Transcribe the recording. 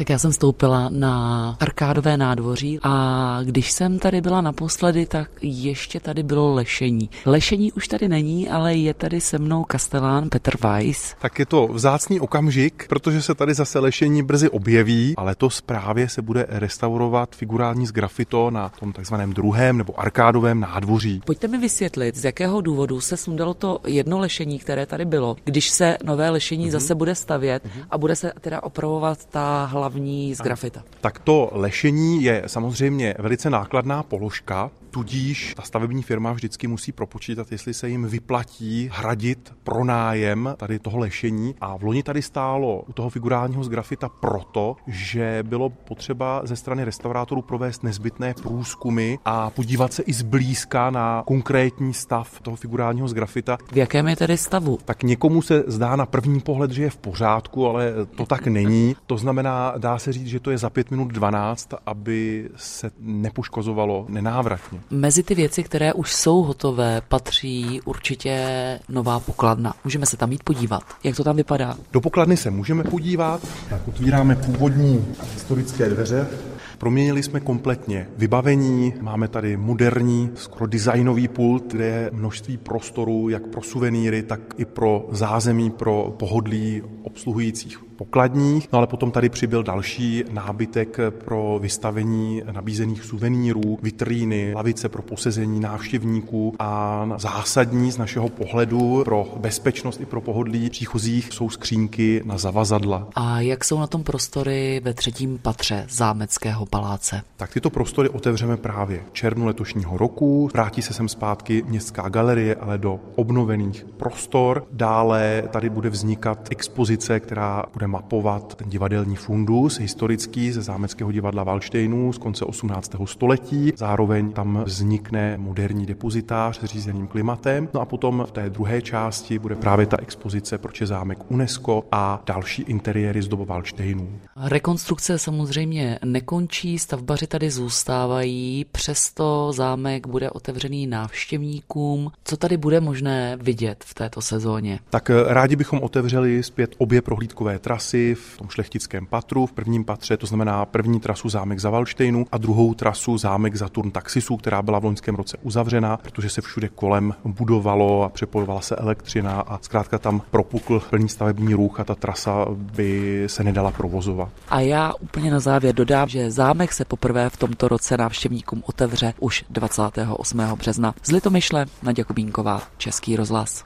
Tak já jsem stoupila na arkádové nádvoří a když jsem tady byla naposledy, tak ještě tady bylo lešení. Lešení už tady není, ale je tady se mnou kastelán Petr Weiss. Tak je to vzácný okamžik, protože se tady zase lešení brzy objeví a letos právě se bude restaurovat figurální z grafito na tom takzvaném druhém nebo arkádovém nádvoří. Pojďte mi vysvětlit, z jakého důvodu se sundalo to jedno lešení, které tady bylo, když se nové lešení mm-hmm. zase bude stavět mm-hmm. a bude se teda opravovat ta hlavní z grafita. Tak to lešení je samozřejmě velice nákladná položka, Tudíž ta stavební firma vždycky musí propočítat, jestli se jim vyplatí hradit pronájem tady toho lešení. A v loni tady stálo u toho figurálního z grafita proto, že bylo potřeba ze strany restaurátorů provést nezbytné průzkumy a podívat se i zblízka na konkrétní stav toho figurálního z grafita. V jakém je tedy stavu? Tak někomu se zdá na první pohled, že je v pořádku, ale to tak není. To znamená, dá se říct, že to je za 5 minut 12, aby se nepoškozovalo nenávratně. Mezi ty věci, které už jsou hotové, patří určitě nová pokladna. Můžeme se tam jít podívat. Jak to tam vypadá? Do pokladny se můžeme podívat. Tak otvíráme původní historické dveře. Proměnili jsme kompletně vybavení, máme tady moderní, skoro designový pult, kde je množství prostoru jak pro suvenýry, tak i pro zázemí, pro pohodlí obsluhujících pokladních, no ale potom tady přibyl další nábytek pro vystavení nabízených suvenýrů, vitríny, lavice pro posezení návštěvníků a zásadní z našeho pohledu pro bezpečnost i pro pohodlí příchozích jsou skřínky na zavazadla. A jak jsou na tom prostory ve třetím patře zámeckého paláce? Tak tyto prostory otevřeme právě v červnu letošního roku. Vrátí se sem zpátky městská galerie, ale do obnovených prostor. Dále tady bude vznikat expozice, která bude mapovat ten divadelní fundus historický ze zámeckého divadla Valštejnů z konce 18. století. Zároveň tam vznikne moderní depozitář s řízeným klimatem. No a potom v té druhé části bude právě ta expozice proč je zámek UNESCO a další interiéry z doby Valštejnů. Rekonstrukce samozřejmě nekončí, stavbaři tady zůstávají, přesto zámek bude otevřený návštěvníkům. Co tady bude možné vidět v této sezóně? Tak rádi bychom otevřeli zpět obě prohlídkové trasy v tom šlechtickém patru, v prvním patře, to znamená první trasu zámek za Valštejnu a druhou trasu zámek za Turn Taxisů, která byla v loňském roce uzavřena, protože se všude kolem budovalo a přepojovala se elektřina a zkrátka tam propukl plný stavební ruch a ta trasa by se nedala provozovat. A já úplně na závěr dodám, že zámek se poprvé v tomto roce návštěvníkům otevře už 28. března. Z Litomyšle na Jakubínková, Český rozhlas.